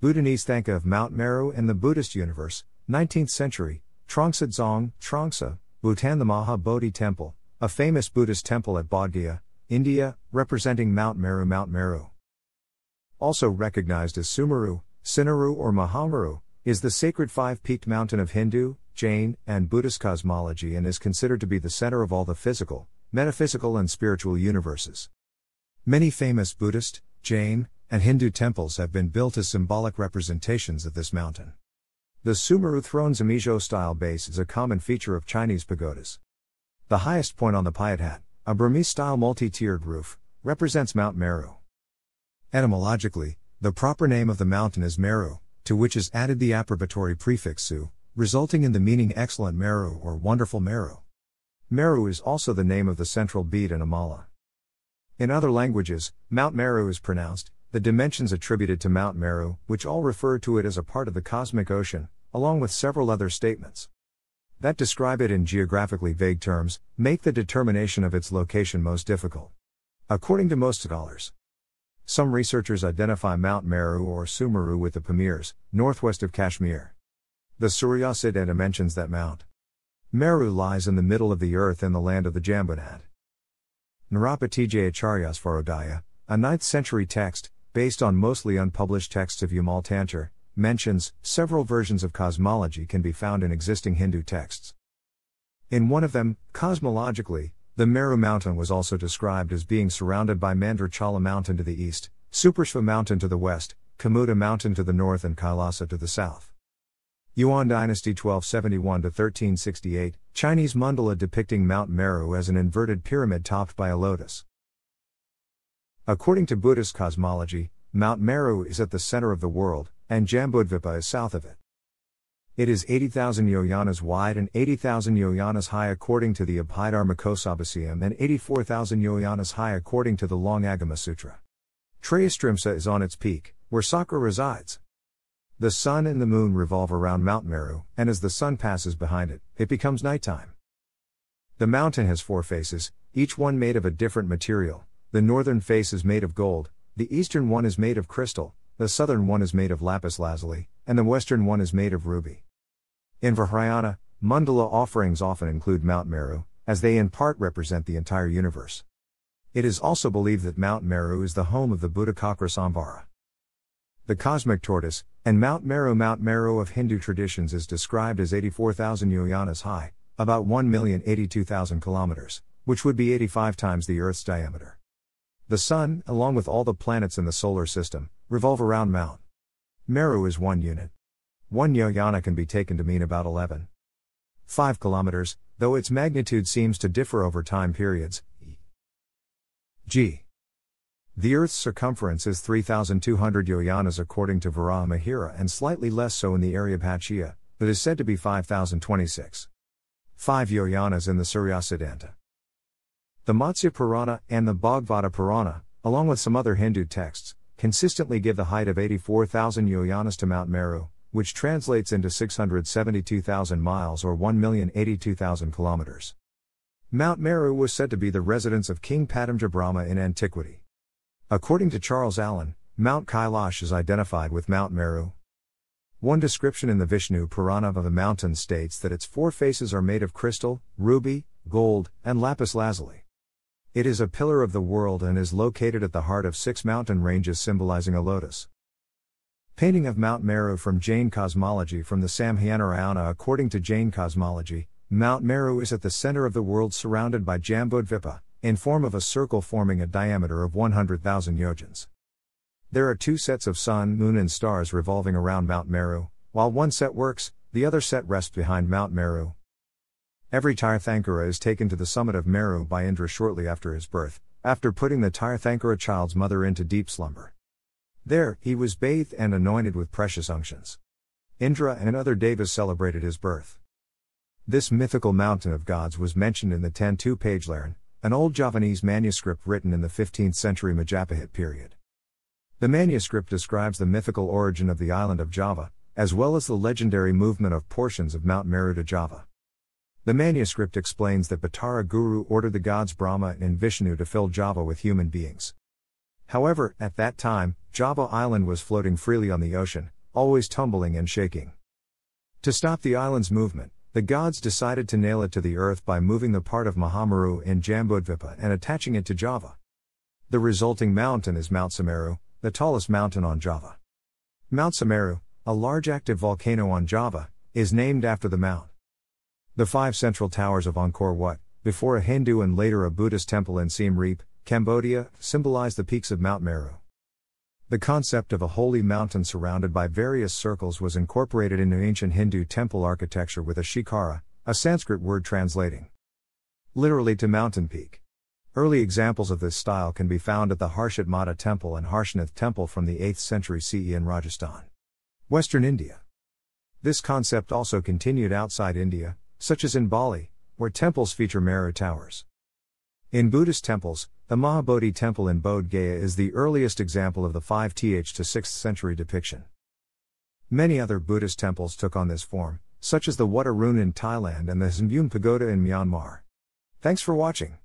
Bhutanese Thangka of Mount Meru in the Buddhist universe, 19th century, Trongsa Dzong, Trongsa, Bhutan the Maha Bodhi Temple, a famous Buddhist temple at Bodh Gaya, India, representing Mount Meru Mount Meru. Also recognized as Sumeru, Sineru or Mahameru, is the sacred five-peaked mountain of Hindu, Jain, and Buddhist cosmology and is considered to be the center of all the physical, metaphysical and spiritual universes. Many famous Buddhist, Jain, and Hindu temples have been built as symbolic representations of this mountain. The Sumeru throne's Amijo style base is a common feature of Chinese pagodas. The highest point on the Payathat, a Burmese style multi tiered roof, represents Mount Meru. Etymologically, the proper name of the mountain is Meru, to which is added the approbatory prefix su, resulting in the meaning excellent Meru or wonderful Meru. Meru is also the name of the central bead in a mala. In other languages, Mount Meru is pronounced, the dimensions attributed to Mount Meru, which all refer to it as a part of the cosmic ocean, along with several other statements that describe it in geographically vague terms, make the determination of its location most difficult. According to most scholars, some researchers identify Mount Meru or Sumeru with the Pamirs, northwest of Kashmir. The Surya Siddhanta mentions that Mount Meru lies in the middle of the earth in the land of the Jambunad. Narapati Acharya's Varodaya, a 9th century text, based on mostly unpublished texts of Yamal Tantra, mentions several versions of cosmology can be found in existing Hindu texts. In one of them, cosmologically, the Meru mountain was also described as being surrounded by Mandarachala mountain to the east, Suparshva mountain to the west, Kumuda mountain to the north, and Kailasa to the south. Yuan Dynasty 1271 1368, Chinese mandala depicting Mount Meru as an inverted pyramid topped by a lotus. According to Buddhist cosmology, Mount Meru is at the center of the world, and Jambudvipa is south of it. It is 80,000 yojanas wide and 80,000 yojanas high according to the Abhidharmakosabhasiyam and 84,000 yojanas high according to the Long Agama Sutra. Trayastrimsa is on its peak, where Sakra resides. The sun and the moon revolve around Mount Meru, and as the sun passes behind it, it becomes nighttime. The mountain has four faces, each one made of a different material. The northern face is made of gold, the eastern one is made of crystal, the southern one is made of lapis lazuli, and the western one is made of ruby. In Vajrayana, mandala offerings often include Mount Meru, as they in part represent the entire universe. It is also believed that Mount Meru is the home of the Buddha Cakrasamvara. The cosmic tortoise, and Mount Meru Mount Meru of Hindu traditions is described as 84,000 yojanas high, about 1,082,000 kilometers, which would be 85 times the Earth's diameter. The Sun, along with all the planets in the solar system, revolve around Mount Meru is one unit. One yojana can be taken to mean about 11. 5 kilometers, though its magnitude seems to differ over time periods. G. The Earth's circumference is 3,200 yojanas according to Varahamihira and slightly less so in the Aryabhatiya, but is said to be 5,026. 5 yojanas in the Suryasiddhanta. The Matsya Purana and the Bhagavata Purana, along with some other Hindu texts, consistently give the height of 84,000 yojanas to Mount Meru, which translates into 672,000 miles or 1,082,000 kilometers. Mount Meru was said to be the residence of King Padamja Brahma in antiquity. According to Charles Allen, Mount Kailash is identified with Mount Meru. One description in the Vishnu Purana of the mountain states that its four faces are made of crystal, ruby, gold, and lapis lazuli. It is a pillar of the world and is located at the heart of six mountain ranges symbolizing a lotus. Painting of Mount Meru from Jain cosmology from the Samhyanarayana According to Jain cosmology, Mount Meru is at the center of the world surrounded by Jambudvipa, in form of a circle forming a diameter of 100,000 yojans. There are two sets of sun, moon, and stars revolving around Mount Meru, while one set works, the other set rests behind Mount Meru, Every Tirthankara is taken to the summit of Meru by Indra shortly after his birth, after putting the Tirthankara child's mother into deep slumber. There, he was bathed and anointed with precious unctions. Indra and other devas celebrated his birth. This mythical mountain of gods was mentioned in the Tantu Pagelaran, an old Javanese manuscript written in the 15th century Majapahit period. The manuscript describes the mythical origin of the island of Java, as well as the legendary movement of portions of Mount Meru to Java. The manuscript explains that Batara Guru ordered the gods Brahma and Vishnu to fill Java with human beings. However, at that time, Java Island was floating freely on the ocean, always tumbling and shaking. To stop the island's movement, the gods decided to nail it to the earth by moving the part of Mahameru in Jambudvipa and attaching it to Java. The resulting mountain is Mount Semeru, the tallest mountain on Java. Mount Semeru, a large active volcano on Java, is named after the mount. The five central towers of Angkor Wat, before a Hindu and later a Buddhist temple in Siem Reap, Cambodia, symbolize the peaks of Mount Meru. The concept of a holy mountain surrounded by various circles was incorporated into ancient Hindu temple architecture with a shikhara, a Sanskrit word translating literally to mountain peak. Early examples of this style can be found at the Harshat Mata Temple and Harshnath Temple from the 8th century CE in Rajasthan, Western India. This concept also continued outside India, such as in Bali, where temples feature Meru towers. In Buddhist temples, the Mahabodhi temple in Bodh Gaya is the earliest example of the 5th to 6th century depiction. Many other Buddhist temples took on this form, such as the Wat Arun in Thailand and the Hsinbyume Pagoda in Myanmar. Thanks for watching.